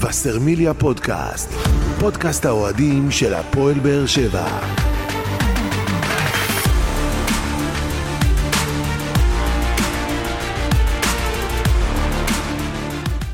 וסרמיליה פודקאסט, פודקאסט האוהדים של הפועל באר שבע.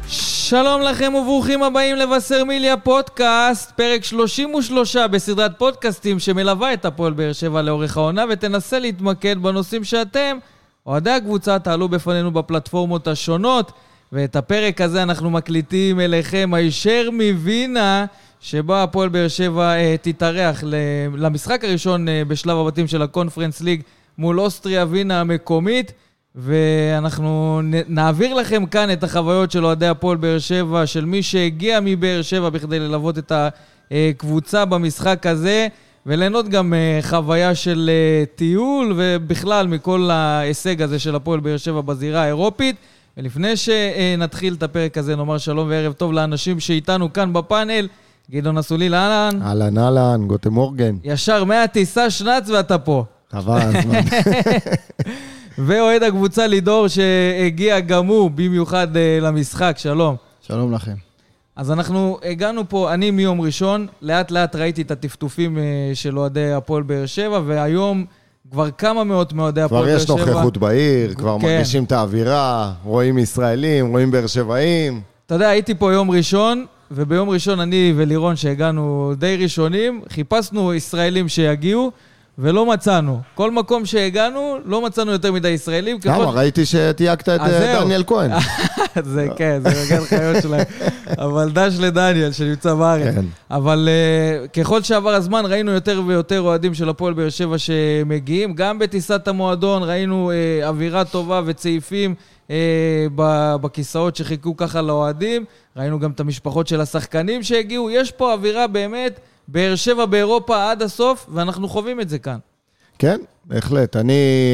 שלום לכם וברוכים הבאים לבשרמיליה פודקאסט, פרק 33 בסדרת פודקאסטים שמלווה את הפועל באר שבע לאורך העונה ותנסה להתמקד בנושאים שאתם, אוהדי הקבוצה, תעלו בפנינו בפלטפורמות השונות. ואת הפרק הזה אנחנו מקליטים אליכם הישר מווינה, שבה הפועל באר שבע אה, תתארח למשחק הראשון אה, בשלב הבתים של הקונפרנס ליג מול אוסטריה ווינה המקומית. ואנחנו נעביר לכם כאן את החוויות של אוהדי הפועל באר שבע, של מי שהגיע מבאר שבע בכדי ללוות את הקבוצה במשחק הזה, וליהנות גם אה, חוויה של אה, טיול, ובכלל מכל ההישג הזה של הפועל באר שבע בזירה האירופית. ולפני שנתחיל את הפרק הזה, נאמר שלום וערב טוב לאנשים שאיתנו כאן בפאנל. גדעון אסוליל, אהלן. אהלן, אהלן, גוטה מורגן. ישר מהטיסה שנץ ואתה פה. חבל הזמן. ואוהד הקבוצה לידור, שהגיע גם הוא במיוחד אה, למשחק, שלום. שלום לכם. אז אנחנו הגענו פה, אני מיום ראשון, לאט לאט ראיתי את הטפטופים אה, של אוהדי הפועל באר שבע, והיום כבר כמה מאות מאוהדי הפועל באר שבע. כבר יש נוכחות בעיר, כבר כן. מרגישים את האווירה, רואים ישראלים, רואים באר שבעים. אתה יודע, הייתי פה יום ראשון, וביום ראשון אני ולירון, שהגענו די ראשונים, חיפשנו ישראלים שיגיעו. ולא מצאנו. כל מקום שהגענו, לא מצאנו יותר מדי ישראלים. למה? ראיתי שתייגת את אה, דניאל כהן. זה כן, זה רגל חיות שלהם. אבל דש לדניאל שנמצא בארץ. כן. אבל uh, ככל שעבר הזמן, ראינו יותר ויותר אוהדים של הפועל באר שבע שמגיעים. גם בטיסת המועדון ראינו uh, אווירה טובה וצעיפים uh, בכיסאות שחיכו ככה לאוהדים. ראינו גם את המשפחות של השחקנים שהגיעו. יש פה אווירה באמת... באר שבע באירופה עד הסוף, ואנחנו חווים את זה כאן. כן, בהחלט. אני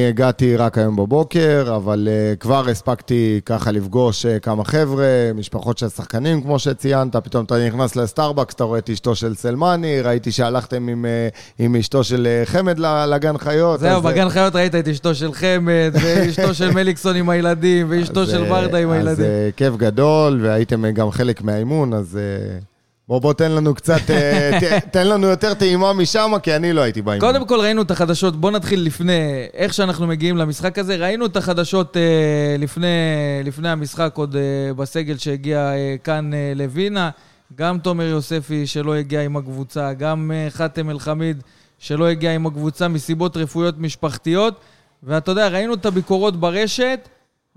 הגעתי רק היום בבוקר, אבל uh, כבר הספקתי ככה לפגוש uh, כמה חבר'ה, משפחות של שחקנים, כמו שציינת, פתאום אתה נכנס לסטארבקס, אתה רואה את אשתו של סלמני, ראיתי שהלכתם עם, uh, עם אשתו של חמד לגן חיות. זהו, אז... בגן חיות ראית את אשתו של חמד, ואשתו של מליקסון עם הילדים, ואשתו של ברדה עם הילדים. אז כיף גדול, והייתם גם חלק מהאימון, אז... Uh, בוא, בוא, תן לנו קצת, אה, תן לנו יותר טעימה משם, כי אני לא הייתי באימון. קודם כל ראינו את החדשות, בוא נתחיל לפני, איך שאנחנו מגיעים למשחק הזה. ראינו את החדשות אה, לפני, לפני המשחק, עוד אה, בסגל שהגיע כאן לווינה. גם תומר יוספי שלא הגיע עם הקבוצה, גם חאתם אל-חמיד שלא הגיע עם הקבוצה מסיבות רפואיות משפחתיות. ואתה יודע, ראינו את הביקורות ברשת,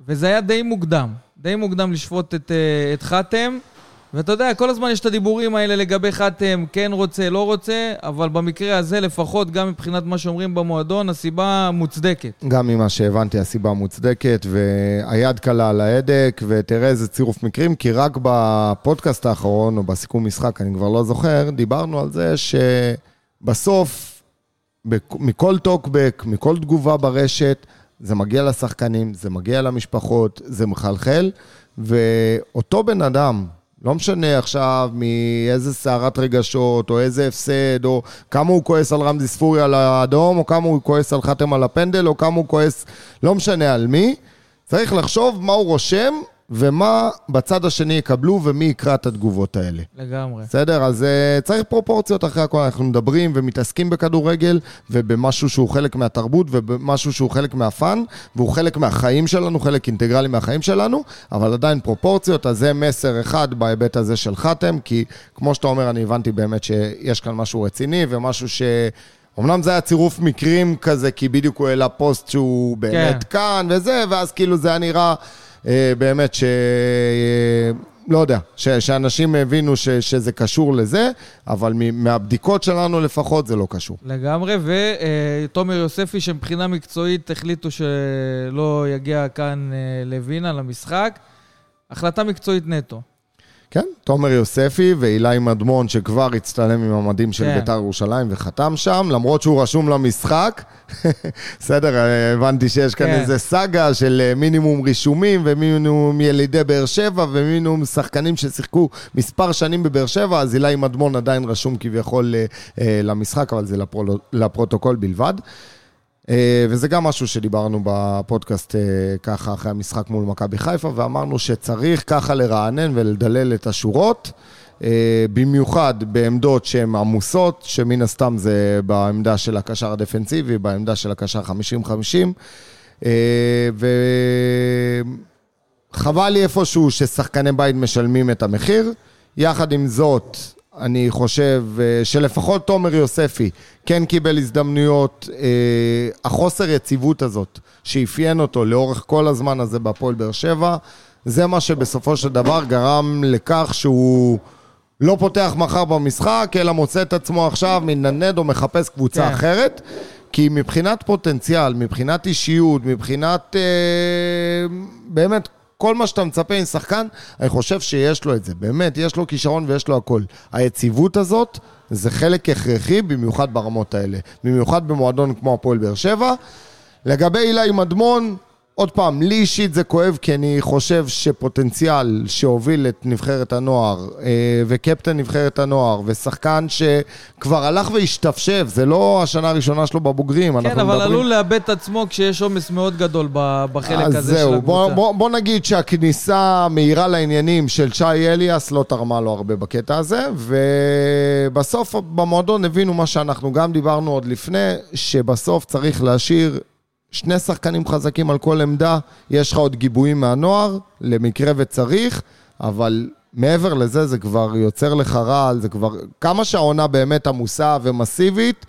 וזה היה די מוקדם. די מוקדם לשפוט את, את חאתם. ואתה יודע, כל הזמן יש את הדיבורים האלה לגבי חתם, כן רוצה, לא רוצה, אבל במקרה הזה לפחות, גם מבחינת מה שאומרים במועדון, הסיבה מוצדקת. גם ממה שהבנתי, הסיבה מוצדקת, והיד קלה על ההדק, ותראה איזה צירוף מקרים, כי רק בפודקאסט האחרון, או בסיכום משחק, אני כבר לא זוכר, דיברנו על זה שבסוף, מכל טוקבק, מכל תגובה ברשת, זה מגיע לשחקנים, זה מגיע למשפחות, זה מחלחל, ואותו בן אדם, לא משנה עכשיו מאיזה סערת רגשות, או איזה הפסד, או כמה הוא כועס על רמזי ספורי על האדום, או כמה הוא כועס על חתם על הפנדל, או כמה הוא כועס, לא משנה על מי. צריך לחשוב מה הוא רושם ומה בצד השני יקבלו ומי יקרא את התגובות האלה. לגמרי. בסדר? אז uh, צריך פרופורציות אחרי הכל. אנחנו מדברים ומתעסקים בכדורגל ובמשהו שהוא חלק מהתרבות ובמשהו שהוא חלק מהפאן, והוא חלק מהחיים שלנו, חלק אינטגרלי מהחיים שלנו, אבל עדיין פרופורציות, אז זה מסר אחד בהיבט הזה של חתם, כי כמו שאתה אומר, אני הבנתי באמת שיש כאן משהו רציני ומשהו ש... אמנם זה היה צירוף מקרים כזה, כי בדיוק הוא העלה פוסט שהוא באמת כן. כאן וזה, ואז כאילו זה היה נראה... אה, באמת ש... אה, לא יודע, ש, שאנשים הבינו ש, שזה קשור לזה, אבל מהבדיקות שלנו לפחות זה לא קשור. לגמרי, ותומר יוספי, שמבחינה מקצועית החליטו שלא יגיע כאן אה, לווינה, למשחק. החלטה מקצועית נטו. כן, תומר יוספי ואילי מדמון שכבר הצטלם עם המדים של כן. בית"ר ירושלים וחתם שם, למרות שהוא רשום למשחק. בסדר, הבנתי שיש כאן כן. איזה סאגה של אה, מינימום רישומים ומינימום ילידי באר שבע ומינימום שחקנים ששיחקו מספר שנים בבאר שבע, אז אילי מדמון עדיין רשום כביכול אה, אה, למשחק, אבל זה לפרו, לפרוטוקול בלבד. אה, וזה גם משהו שדיברנו בפודקאסט אה, ככה אחרי המשחק מול מכבי חיפה, ואמרנו שצריך ככה לרענן ולדלל את השורות, אה, במיוחד בעמדות שהן עמוסות, שמן הסתם זה בעמדה של הקשר הדפנסיבי, בעמדה של הקשר 50-50. וחבל לי איפשהו ששחקני בית משלמים את המחיר. יחד עם זאת, אני חושב אה, שלפחות תומר יוספי כן קיבל הזדמנויות. אה, החוסר יציבות הזאת שאפיין אותו לאורך כל הזמן הזה בהפועל באר שבע, זה מה שבסופו של דבר גרם לכך שהוא לא פותח מחר במשחק, אלא מוצא את עצמו עכשיו מנדנד או מחפש קבוצה כן. אחרת. כי מבחינת פוטנציאל, מבחינת אישיות, מבחינת אה, באמת כל מה שאתה מצפה עם שחקן, אני חושב שיש לו את זה. באמת, יש לו כישרון ויש לו הכל. היציבות הזאת זה חלק הכרחי, במיוחד ברמות האלה. במיוחד במועדון כמו הפועל באר שבע. לגבי אילי מדמון, עוד פעם, לי אישית זה כואב, כי אני חושב שפוטנציאל שהוביל את נבחרת הנוער, אה, וקפטן נבחרת הנוער, ושחקן שכבר הלך והשתפשף, זה לא השנה הראשונה שלו בבוגרים, כן, אבל מדברים... עלול לאבד את עצמו כשיש עומס מאוד גדול בחלק הזה זהו, של הקבוצה. בוא, בוא, בוא נגיד שהכניסה המהירה לעניינים של שי אליאס לא תרמה לו הרבה בקטע הזה, ובסוף במועדון הבינו מה שאנחנו גם דיברנו עוד לפני, שבסוף צריך להשאיר שני שחקנים חזקים על כל עמדה, יש לך עוד גיבויים מהנוער, למקרה וצריך, אבל מעבר לזה, זה כבר יוצר לך רעל, זה כבר... כמה שהעונה באמת עמוסה ומסיבית,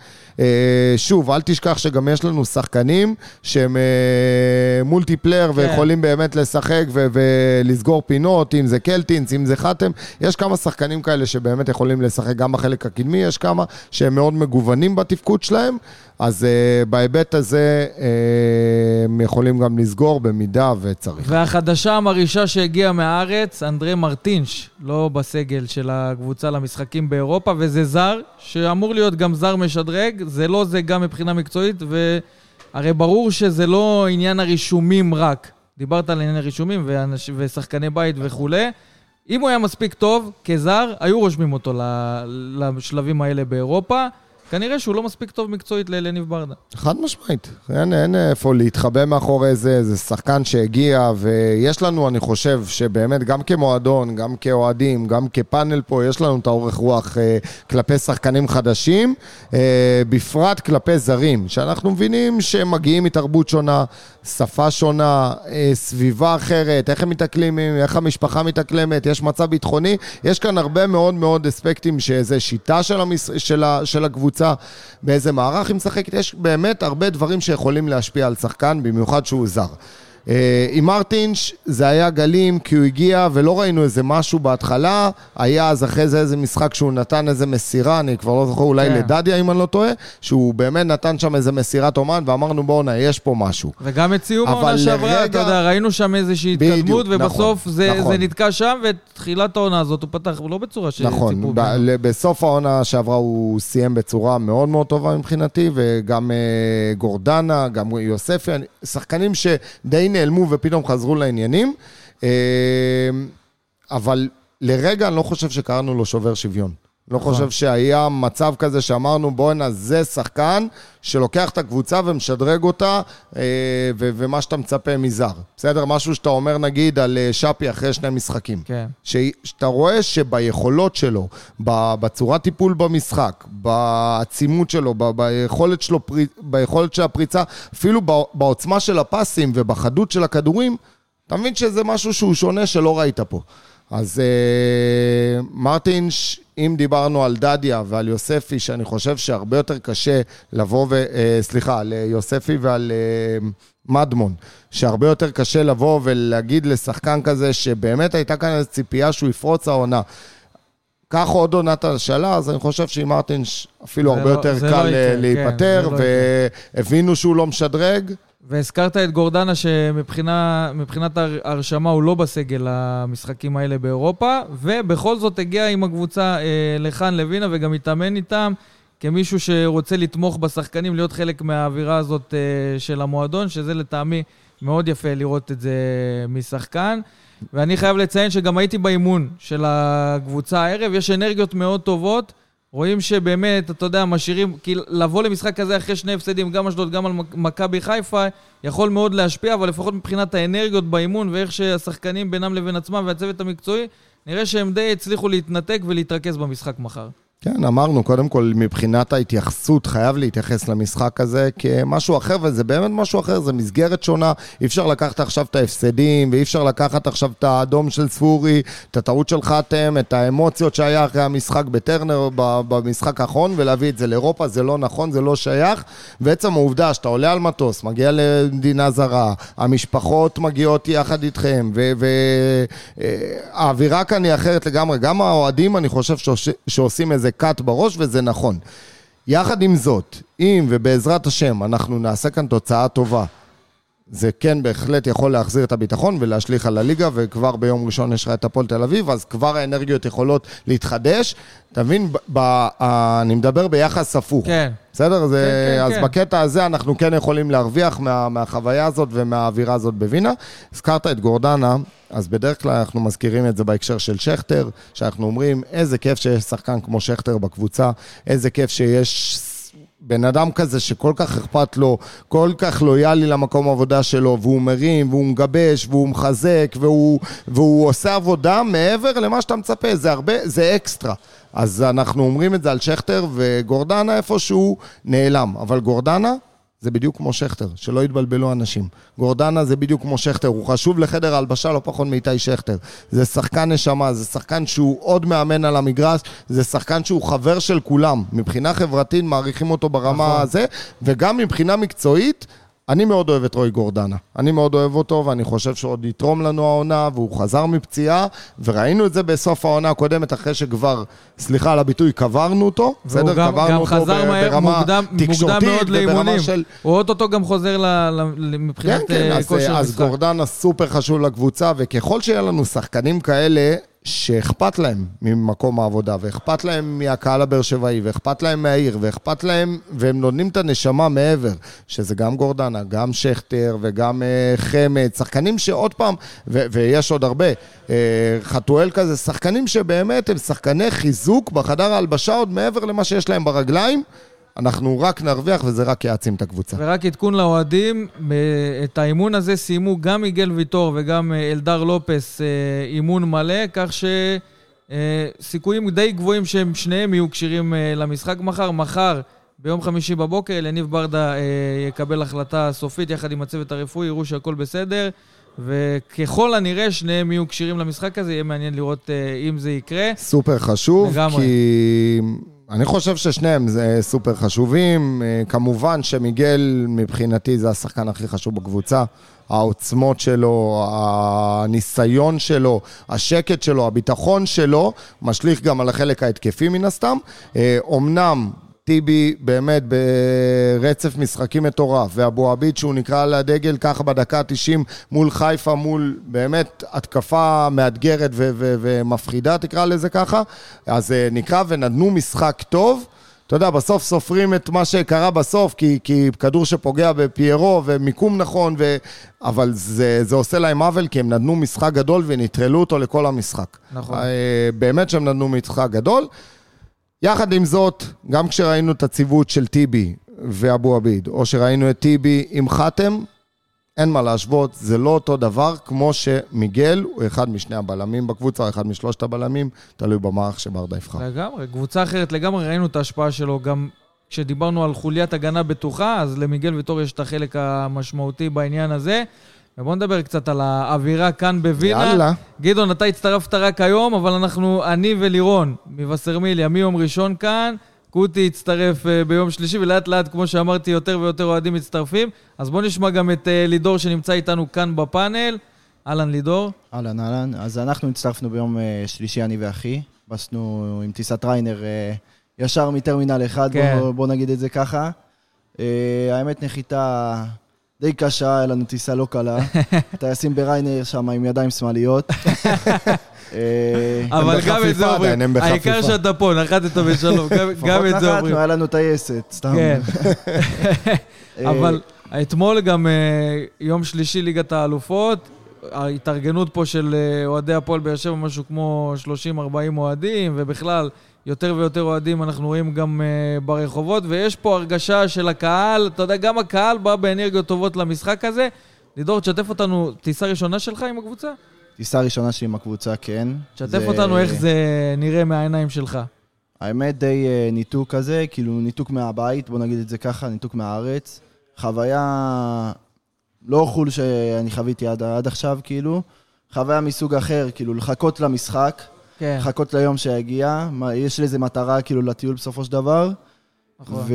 שוב, אל תשכח שגם יש לנו שחקנים שהם אה, multiplayer כן. ויכולים באמת לשחק ו- ולסגור פינות, אם זה קלטינס, אם זה חאתם. יש כמה שחקנים כאלה שבאמת יכולים לשחק גם בחלק הקדמי, יש כמה שהם מאוד מגוונים בתפקוד שלהם. אז אה, בהיבט הזה אה, הם יכולים גם לסגור במידה וצריך. והחדשה המרעישה שהגיעה מהארץ, אנדרי מרטינש, לא בסגל של הקבוצה למשחקים באירופה, וזה זר, שאמור להיות גם זר משדרג, זה לא זה גם מבחינה מקצועית, והרי ברור שזה לא עניין הרישומים רק. דיברת על עניין הרישומים ואנש... ושחקני בית וכולי. אם הוא היה מספיק טוב כזר, היו רושמים אותו לשלבים האלה באירופה. כנראה שהוא לא מספיק טוב מקצועית לניב ברדה. חד משמעית. אין, אין איפה להתחבא מאחורי זה, זה שחקן שהגיע, ויש לנו, אני חושב, שבאמת גם כמועדון, גם כאוהדים, גם כפאנל פה, יש לנו את האורך רוח אה, כלפי שחקנים חדשים, אה, בפרט כלפי זרים, שאנחנו מבינים שהם מגיעים מתרבות שונה, שפה שונה, אה, סביבה אחרת, איך הם מתאקלמים, איך המשפחה מתאקלמת, יש מצב ביטחוני, יש כאן הרבה מאוד מאוד אספקטים שזה שיטה של, המס... של, ה... של הקבוצה, באיזה מערך היא משחקת, יש באמת הרבה דברים שיכולים להשפיע על שחקן, במיוחד שהוא זר. אה, עם מרטינש זה היה גלים כי הוא הגיע ולא ראינו איזה משהו בהתחלה, היה אז אחרי זה איזה משחק שהוא נתן איזה מסירה, אני כבר לא זוכר, אולי. כן. לדדיה אם אני לא טועה, שהוא באמת נתן שם איזה מסירת אומן ואמרנו בואנה, יש פה משהו. וגם את סיום העונה שעברה, אתה יודע, ראינו שם איזושהי התקדמות ובסוף נכון, זה, נכון. זה נתקע שם ותחילת העונה הזאת הוא פתח לא בצורה שציפו. נכון, ב- בסוף העונה שעברה הוא סיים בצורה מאוד מאוד טובה מבחינתי וגם uh, גורדנה, גם יוספי, שחקנים שדי נעלמו ופתאום חזרו לעניינים. אה, אבל לרגע אני לא חושב שקראנו לו שובר שוויון. לא נכון. חושב שהיה מצב כזה שאמרנו, בואנה, זה שחקן שלוקח את הקבוצה ומשדרג אותה, אה, ו- ומה שאתה מצפה מזר. בסדר? משהו שאתה אומר, נגיד, על אה, שפי אחרי שני משחקים. כן. שאתה רואה שביכולות שלו, בצורת טיפול במשחק, בעצימות שלו, ב- ביכולת, שלו, ביכולת של הפריצה, אפילו בעוצמה של הפסים ובחדות של הכדורים, אתה מבין שזה משהו שהוא שונה שלא ראית פה. אז uh, מרטין, אם דיברנו על דדיה ועל יוספי, שאני חושב שהרבה יותר קשה לבוא ו... Uh, סליחה, על יוספי ועל uh, מדמון, שהרבה יותר קשה לבוא ולהגיד לשחקן כזה שבאמת הייתה כאן איזו ציפייה שהוא יפרוץ העונה. קח עוד עונת השאלה, אז אני חושב שעם מרטין אפילו הרבה לא, יותר קל לא להיפטר, כן, והבינו שהוא לא משדרג. והזכרת את גורדנה שמבחינת ההרשמה הוא לא בסגל המשחקים האלה באירופה, ובכל זאת הגיע עם הקבוצה אה, לכאן לווינה וגם התאמן איתם כמישהו שרוצה לתמוך בשחקנים, להיות חלק מהאווירה הזאת אה, של המועדון, שזה לטעמי מאוד יפה לראות את זה משחקן. ואני חייב לציין שגם הייתי באימון של הקבוצה הערב, יש אנרגיות מאוד טובות. רואים שבאמת, אתה יודע, משאירים, כי לבוא למשחק כזה אחרי שני הפסדים, גם אשדוד, גם על מכבי חיפה, יכול מאוד להשפיע, אבל לפחות מבחינת האנרגיות באימון ואיך שהשחקנים בינם לבין עצמם והצוות המקצועי, נראה שהם די הצליחו להתנתק ולהתרכז במשחק מחר. כן, אמרנו, קודם כל, מבחינת ההתייחסות, חייב להתייחס למשחק הזה כמשהו אחר, וזה באמת משהו אחר, זה מסגרת שונה. אי אפשר לקחת עכשיו את ההפסדים, ואי אפשר לקחת עכשיו את האדום של ספורי, את הטעות של חתם, את האמוציות שהיה אחרי המשחק בטרנר, במשחק האחרון, ולהביא את זה לאירופה, זה לא נכון, זה לא שייך. ועצם העובדה שאתה עולה על מטוס, מגיע למדינה זרה, המשפחות מגיעות יחד איתכם, והאווירה אה, כאן היא אחרת לגמרי. גם האוהדים, אני חושב, שעושים איזה קאט בראש, וזה נכון. יחד עם זאת, אם ובעזרת השם אנחנו נעשה כאן תוצאה טובה, זה כן בהחלט יכול להחזיר את הביטחון ולהשליך על הליגה, וכבר ביום ראשון יש לך את הפועל תל אביב, אז כבר האנרגיות יכולות להתחדש. אתה מבין? ב- ב- אני מדבר ביחס הפוך. כן. בסדר? זה, כן, כן, אז כן. בקטע הזה אנחנו כן יכולים להרוויח מה, מהחוויה הזאת ומהאווירה הזאת בווינה. הזכרת את גורדנה, אז בדרך כלל אנחנו מזכירים את זה בהקשר של שכטר, שאנחנו אומרים, איזה כיף שיש שחקן כמו שכטר בקבוצה, איזה כיף שיש בן אדם כזה שכל כך אכפת לו, כל כך לויאלי למקום העבודה שלו, והוא מרים, והוא מגבש, והוא מחזק, והוא, והוא עושה עבודה מעבר למה שאתה מצפה, זה הרבה, זה אקסטרה. אז אנחנו אומרים את זה על שכטר, וגורדנה איפשהו נעלם. אבל גורדנה זה בדיוק כמו שכטר, שלא יתבלבלו אנשים. גורדנה זה בדיוק כמו שכטר, הוא חשוב לחדר ההלבשה לא פחות מאיתי שכטר. זה שחקן נשמה, זה שחקן שהוא עוד מאמן על המגרש, זה שחקן שהוא חבר של כולם. מבחינה חברתית מעריכים אותו ברמה נכון. הזה, וגם מבחינה מקצועית, אני מאוד אוהב את רועי גורדנה. אני מאוד אוהב אותו, ואני חושב שעוד יתרום לנו העונה, והוא חזר מפציעה, וראינו את זה בסוף העונה הקודמת, אחרי שכבר, סליחה על הביטוי, קברנו אותו. בסדר? גם, קברנו גם אותו חזר ב- ברמה מוקדם, מוקדם תקשורתית מאוד וברמה לאימונים. של... הוא אוטוטו גם חוזר ל, ל, ל, מבחינת כן, כן, אה, אז, כושר אז משחק. גורדנה סופר חשוב לקבוצה, וככל שיהיה לנו שחקנים כאלה, שאכפת להם ממקום העבודה, ואכפת להם מהקהל הבאר שבעי, ואכפת להם מהעיר, ואכפת להם, והם נותנים את הנשמה מעבר, שזה גם גורדנה, גם שכטר, וגם uh, חמד, שחקנים שעוד פעם, ו- ויש עוד הרבה, uh, חתואל כזה, שחקנים שבאמת הם שחקני חיזוק בחדר ההלבשה עוד מעבר למה שיש להם ברגליים. אנחנו רק נרוויח וזה רק יעצים את הקבוצה. ורק עדכון לאוהדים, ב- את האימון הזה סיימו גם מיגל ויטור וגם אה, אלדר לופס אה, אימון מלא, כך שסיכויים די גבוהים שהם שניהם יהיו כשירים אה, למשחק מחר. מחר, ביום חמישי בבוקר, יניב ברדה אה, יקבל החלטה סופית יחד עם הצוות הרפואי, יראו שהכל בסדר. וככל הנראה שניהם יהיו כשירים למשחק הזה, יהיה מעניין לראות אה, אם זה יקרה. סופר חשוב, לגמרי. כי אני חושב ששניהם זה סופר חשובים. אה, כמובן שמיגל מבחינתי זה השחקן הכי חשוב בקבוצה. העוצמות שלו, הניסיון שלו, השקט שלו, הביטחון שלו, משליך גם על החלק ההתקפי מן הסתם. אה, אומנם טיבי באמת ברצף משחקים מטורף, ואבו עביד שהוא נקרא לדגל ככה בדקה ה-90 מול חיפה, מול באמת התקפה מאתגרת ו- ו- ומפחידה, תקרא לזה ככה, אז אה, נקרא ונתנו משחק טוב. אתה יודע, בסוף סופרים את מה שקרה בסוף, כי, כי כדור שפוגע בפיירו ומיקום נכון, ו... אבל זה, זה עושה להם עוול, כי הם נתנו משחק גדול ונטרלו אותו לכל המשחק. נכון. אה, באמת שהם נתנו משחק גדול. יחד עם זאת, גם כשראינו את הציוות של טיבי ואבו עביד, או שראינו את טיבי עם חתם, אין מה להשוות, זה לא אותו דבר כמו שמיגל הוא אחד משני הבלמים בקבוצה, אחד משלושת הבלמים, תלוי במערך שברדה יבחר. לגמרי, קבוצה אחרת לגמרי, ראינו את ההשפעה שלו גם כשדיברנו על חוליית הגנה בטוחה, אז למיגל ויטור יש את החלק המשמעותי בעניין הזה. ובואו נדבר קצת על האווירה כאן בווינה. יאללה. גדעון, אתה הצטרפת רק היום, אבל אנחנו, אני ולירון מבשרמיליה, מיום ראשון כאן. קוטי הצטרף אה, ביום שלישי, ולאט לאט, כמו שאמרתי, יותר ויותר אוהדים מצטרפים. אז בואו נשמע גם את אה, לידור שנמצא איתנו כאן בפאנל. אהלן, לידור. אהלן, אהלן. אז אנחנו הצטרפנו ביום אה, שלישי, אני ואחי. בסנו עם טיסת ריינר ישר מטרמינל 1, כן. בוא, בוא נגיד את זה ככה. האמת, נחיתה די קשה, היה לנו טיסה לא קלה. טייסים בריינר שם עם ידיים שמאליות. אה, אבל גם את זה אומרים. העיקר שאתה פה, נחתת בשלום. גם- את לפחות זה נחתנו, אומרים. היה לנו טייסת, סתם. כן. אה, אבל אתמול גם אה, יום שלישי ליגת האלופות, ההתארגנות פה של אוהדי הפועל באר שבע, משהו כמו 30-40 אוהדים, ובכלל, יותר ויותר אוהדים אנחנו רואים גם uh, ברחובות, ויש פה הרגשה של הקהל, אתה יודע, גם הקהל בא באנרגיות טובות למשחק הזה. לידור, תשתף אותנו, טיסה ראשונה שלך עם הקבוצה? טיסה ראשונה שלי עם הקבוצה, כן. תשתף זה... אותנו איך זה נראה מהעיניים שלך. האמת, די uh, ניתוק כזה, כאילו ניתוק מהבית, בוא נגיד את זה ככה, ניתוק מהארץ. חוויה לא חול שאני חוויתי עד, עד עכשיו, כאילו. חוויה מסוג אחר, כאילו, לחכות למשחק, כן. לחכות ליום שיגיע. יש לי איזה מטרה, כאילו, לטיול בסופו של דבר. נכון. ו...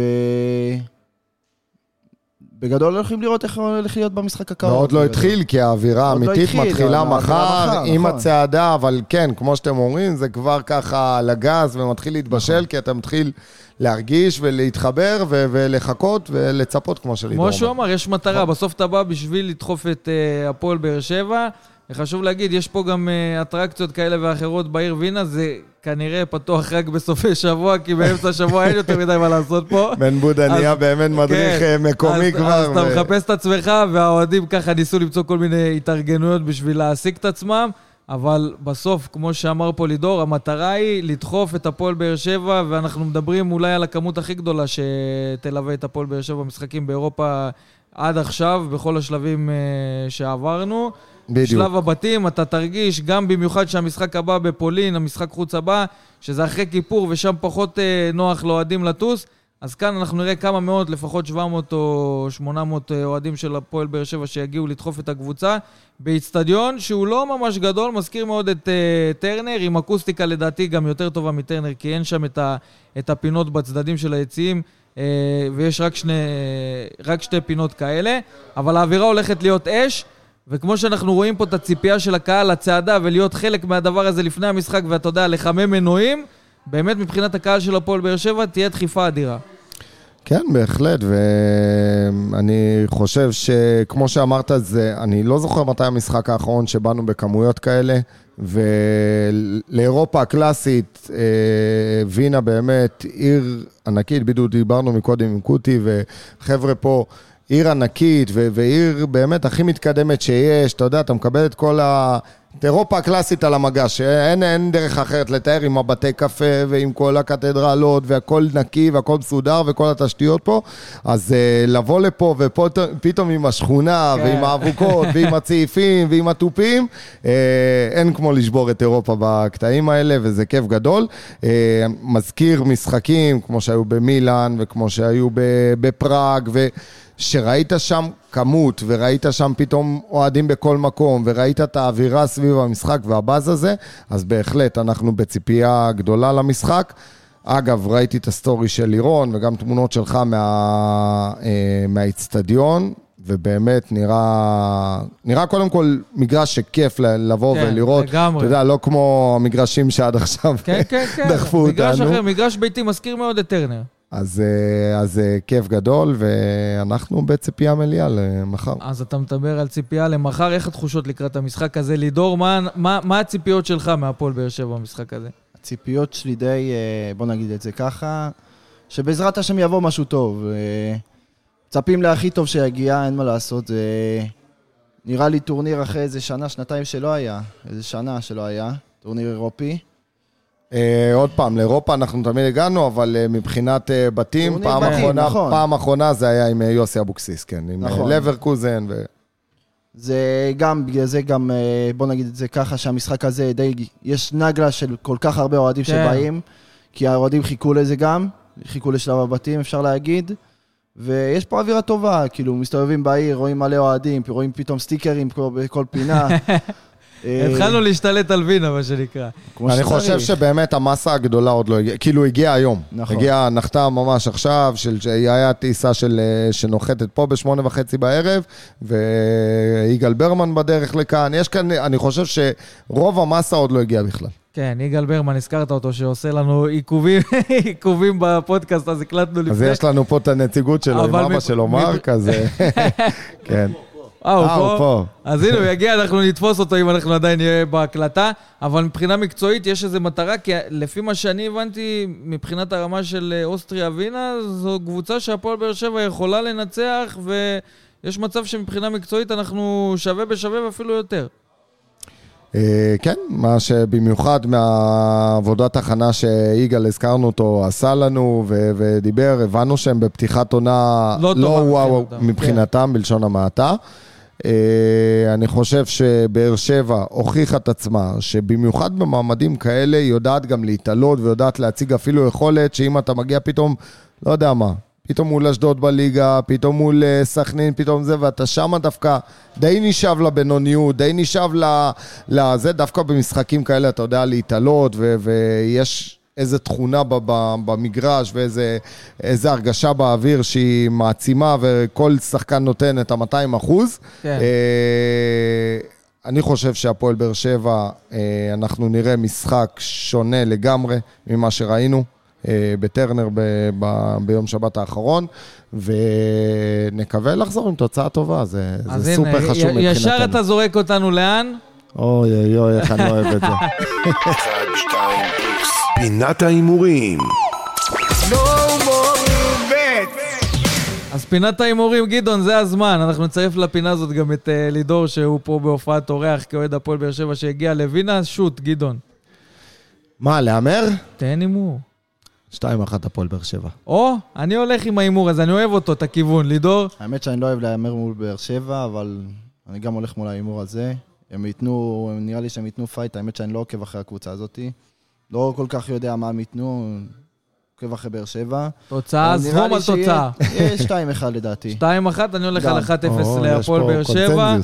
בגדול הולכים לראות איך הולך להיות במשחק הקרוב. ועוד לא התחיל, כי האווירה לא האמיתית מתחילה מחר עם נכון. הצעדה, אבל כן, כמו שאתם אומרים, זה כבר ככה על הגז ומתחיל להתבשל, נכון. כי אתה מתחיל להרגיש ולהתחבר ולחכות ולצפות, כמו שלידור כמו שהוא אמר, יש מטרה, בסוף אתה בא בשביל לדחוף את אה, הפועל באר שבע. וחשוב להגיד, יש פה גם uh, אטרקציות כאלה ואחרות בעיר וינה, זה כנראה פתוח רק בסופי שבוע, כי באמצע השבוע אין יותר מדי מה לעשות פה. בן בודה נהיה באמת מדריך כן, אה, מקומי אז, כבר. אז ו... אתה מחפש את עצמך, והאוהדים ככה ניסו למצוא כל מיני התארגנויות בשביל להעסיק את עצמם. אבל בסוף, כמו שאמר פה לידור, המטרה היא לדחוף את הפועל באר שבע, ואנחנו מדברים אולי על הכמות הכי גדולה שתלווה את הפועל באר שבע במשחקים באירופה עד עכשיו, בכל השלבים uh, שעברנו. בדיוק. שלב הבתים, אתה תרגיש, גם במיוחד שהמשחק הבא בפולין, המשחק חוץ הבא, שזה אחרי כיפור ושם פחות אה, נוח לאוהדים לטוס, אז כאן אנחנו נראה כמה מאות, לפחות 700 או 800 אה, אוהדים של הפועל באר שבע שיגיעו לדחוף את הקבוצה, באיצטדיון שהוא לא ממש גדול, מזכיר מאוד את אה, טרנר, עם אקוסטיקה לדעתי גם יותר טובה מטרנר, כי אין שם את, ה, את הפינות בצדדים של היציעים. אה, ויש רק, שני, רק שתי פינות כאלה, אבל האווירה הולכת להיות אש. וכמו שאנחנו רואים פה את הציפייה של הקהל לצעדה ולהיות חלק מהדבר הזה לפני המשחק, ואתה יודע, לחמם מנועים, באמת מבחינת הקהל של הפועל באר שבע תהיה דחיפה אדירה. כן, בהחלט, ואני חושב שכמו שאמרת, זה, אני לא זוכר מתי המשחק האחרון שבאנו בכמויות כאלה, ולאירופה הקלאסית, אה, וינה באמת עיר ענקית, בדיוק דיברנו מקודם עם קוטי, וחבר'ה פה... עיר ענקית ועיר באמת הכי מתקדמת שיש, אתה יודע, אתה מקבל את כל ה... את אירופה הקלאסית על המגש, אין, אין דרך אחרת לתאר עם הבתי קפה ועם כל הקתדרלות והכל נקי והכל מסודר וכל התשתיות פה, אז uh, לבוא לפה ופתאום עם השכונה כן. ועם האבוקות ועם הצעיפים ועם התופים, אה, אין כמו לשבור את אירופה בקטעים האלה וזה כיף גדול. אה, מזכיר משחקים כמו שהיו במילאן וכמו שהיו בפראג ו... שראית שם כמות, וראית שם פתאום אוהדים בכל מקום, וראית את האווירה סביב המשחק והבאז הזה, אז בהחלט אנחנו בציפייה גדולה למשחק. אגב, ראיתי את הסטורי של לירון, וגם תמונות שלך מה, אה, מהאיצטדיון, ובאמת נראה, נראה קודם כל מגרש שכיף לבוא כן, ולראות. כן, לגמרי. אתה יודע, לא כמו המגרשים שעד עכשיו כן, כן, כן. דחפו מגרש אותנו. מגרש אחר, מגרש ביתי מזכיר מאוד את טרנר. אז, אה, אז אה, כיף גדול, ואנחנו בציפייה מלאה למחר. אז אתה מדבר על ציפייה למחר, איך התחושות לקראת המשחק הזה? לידור, מה, מה, מה הציפיות שלך מהפועל באר שבע במשחק הזה? הציפיות שלי די, אה, בוא נגיד את זה ככה, שבעזרת השם יבוא משהו טוב. מצפים להכי טוב שיגיע, אין מה לעשות. זה נראה לי טורניר אחרי איזה שנה, שנתיים שלא היה. איזה שנה שלא היה, טורניר אירופי. אה, עוד פעם, לאירופה אנחנו תמיד הגענו, אבל אה, מבחינת אה, בתים, פעם אחרונה, נכון. פעם אחרונה זה היה עם יוסי אבוקסיס, כן, עם נכון. לברקוזן ו... זה גם, בגלל זה גם, בוא נגיד את זה ככה, שהמשחק הזה די, יש נגלה של כל כך הרבה אוהדים כן. שבאים, כי האוהדים חיכו לזה גם, חיכו לשלב הבתים, אפשר להגיד, ויש פה אווירה טובה, כאילו, מסתובבים בעיר, רואים מלא אוהדים, רואים פתאום סטיקרים בכל פינה. אה, התחלנו להשתלט על וינה, מה שנקרא. אני חושב שבאמת המסה הגדולה עוד לא הגיעה, כאילו הגיעה היום. נכון. הגיעה, נחתה ממש עכשיו, היה טיסה אה, שנוחתת פה בשמונה וחצי בערב, ויגאל ברמן בדרך לכאן. יש כאן, אני חושב שרוב המסה עוד לא הגיעה בכלל. כן, יגאל ברמן, הזכרת אותו, שעושה לנו עיכובים, עיכובים בפודקאסט, אז הקלטנו לפני. אז יש לנו פה את הנציגות שלו עם אבא שלו, מרק, אז כן. אה, הוא, אה, הוא פה? אז הנה, הוא יגיע, אנחנו נתפוס אותו אם אנחנו עדיין נהיה בהקלטה. אבל מבחינה מקצועית יש איזו מטרה, כי לפי מה שאני הבנתי, מבחינת הרמה של אה, אוסטריה ווינה, זו קבוצה שהפועל באר שבע יכולה לנצח, ויש מצב שמבחינה מקצועית אנחנו שווה בשווה ואפילו יותר. אה, כן, מה שבמיוחד מהעבודת הכנה שיגאל, הזכרנו אותו, עשה לנו ו- ודיבר, הבנו שהם בפתיחת עונה לא לא וואו מבחינתם. מבחינתם, בלשון המעטה. אה, אני חושב שבאר שבע הוכיחה את עצמה, שבמיוחד במעמדים כאלה היא יודעת גם להתעלות ויודעת להציג אפילו יכולת שאם אתה מגיע פתאום, לא יודע מה, פתאום מול אשדוד בליגה, פתאום מול אה, סכנין, פתאום זה, ואתה שמה דווקא די נשאב לבינוניות, די נשאב לזה, דווקא במשחקים כאלה אתה יודע להתעלות, ויש... איזה תכונה במגרש ואיזה איזה הרגשה באוויר שהיא מעצימה וכל שחקן נותן את ה-200 אחוז. כן. אה, אני חושב שהפועל באר שבע, אה, אנחנו נראה משחק שונה לגמרי ממה שראינו אה, בטרנר ב- ב- ביום שבת האחרון, ונקווה לחזור עם תוצאה טובה, זה, זה הנה, סופר חשוב מבחינתנו. ישר אתה זורק אותנו לאן? אוי אוי אוי, איך אני אוהב את זה. אחד, שתיים, איקס. פינת ההימורים. אז פינת ההימורים, גדעון, זה הזמן. אנחנו נצרף לפינה הזאת גם את אה, לידור, שהוא פה בהופעת אורח כאוהד הפועל באר שבע שהגיע לווינה. שוט, גדעון. מה, להמר? תן הימור. 2-1 הפועל באר שבע. או, אני הולך עם ההימור הזה, אני אוהב אותו, את הכיוון. לידור? האמת שאני לא אוהב להמר מול באר שבע, אבל אני גם הולך מול ההימור הזה. הם ייתנו, נראה לי שהם ייתנו פייט, האמת שאני לא עוקב אחרי הקבוצה הזאת. לא כל כך יודע מה הם ייתנו, עוקב אחרי באר שבע. תוצאה, זרום על תוצאה. יהיה 2-1 לדעתי. 2-1, אני הולך. על 1-0 או, יש להפועל באר שבע.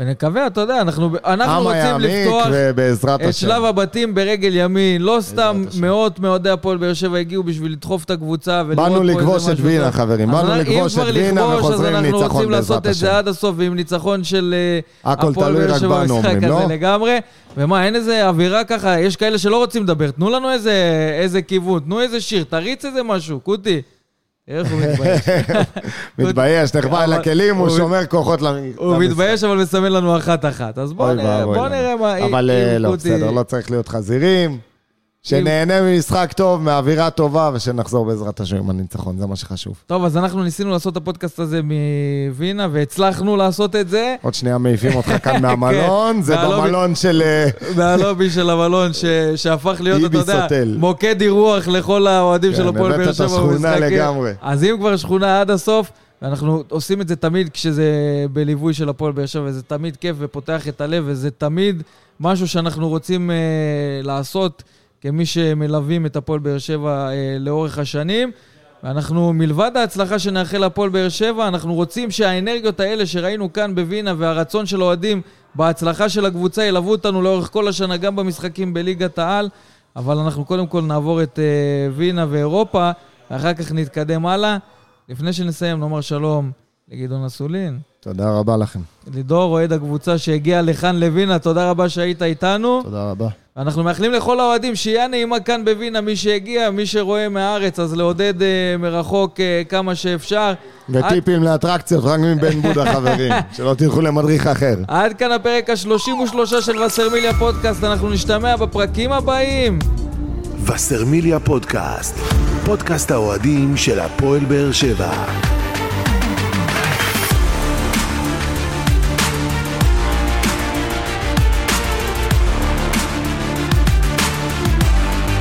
ונקווה, אתה יודע, אנחנו אנחנו רוצים לפתוח ובעזרת את השם. שלב הבתים ברגל ימין. לא סתם השם. מאות מאוהדי הפועל באר שבע הגיעו בשביל לדחוף את הקבוצה ולראות פה באנו איזה לכבוש משהו את וינה. חברים. באנו לכבוש אם את כבר וינה לכבוש, אז וחוזרים אנחנו ניצחון רוצים לעשות בעזרת את זה השם. עד הסוף, ועם ניצחון של אה, הפועל באר שבע במשחק הזה לא? לגמרי. ומה, אין איזה אווירה ככה? יש כאלה שלא רוצים לדבר. תנו לנו איזה איזה כיוון, תנו איזה שיר, תריץ איזה משהו, קוטי. איך הוא מתבייש. מתבייש, אל אבל- הכלים, הוא שומר כוחות למ- הוא למשחק. מתבייש, אבל מסמן לנו אחת-אחת. אז בואו נראה מה... אבל אה, לא, בסדר, לא צריך להיות חזירים. שנהנה ממשחק טוב, מאווירה טובה, ושנחזור בעזרת השם עם הניצחון, זה מה שחשוב. טוב, אז אנחנו ניסינו לעשות את הפודקאסט הזה מווינה, והצלחנו לעשות את זה. עוד שנייה מעיפים אותך כאן מהמלון, זה מהלובי- במלון של... אה, מהלובי של המלון. שהפך להיות, אתה יודע. מוקד אירוח לכל האוהדים כן, של הפועל הבאת באר את שבע. השכונה. לגמרי. אז אם כבר שכונה עד הסוף, ואנחנו עושים את זה תמיד כשזה בליווי של הפועל באר שבע, וזה תמיד כיף ופותח את הלב, וזה תמיד משהו שאנחנו רוצים אה, לעשות כמי שמלווים את הפועל באר שבע אה, לאורך השנים. ואנחנו, מלבד ההצלחה שנאחל להפועל באר שבע, אנחנו רוצים שהאנרגיות האלה שראינו כאן בווינה והרצון של האוהדים בהצלחה של הקבוצה ילוו אותנו לאורך כל השנה, גם במשחקים בליגת העל. אבל אנחנו קודם כל נעבור את אה, וינה ואירופה, ואחר כך נתקדם הלאה. לפני שנסיים, נאמר שלום לגדעון אסולין. תודה רבה לכם. לידור, אוהד הקבוצה שהגיע לכאן לווינה, תודה רבה שהיית איתנו. תודה רבה. אנחנו מאחלים לכל האוהדים שיהיה נעימה כאן בווינה, מי שהגיע, מי שרואה מהארץ, אז לעודד אה, מרחוק אה, כמה שאפשר. וטיפים לאטרקציות רק מבן בודה, חברים. שלא תלכו למדריך אחר. עד כאן הפרק ה-33 של וסרמיליה פודקאסט, אנחנו נשתמע בפרקים הבאים. וסרמיליה פודקאסט, פודקאסט האוהדים של הפועל באר שבע.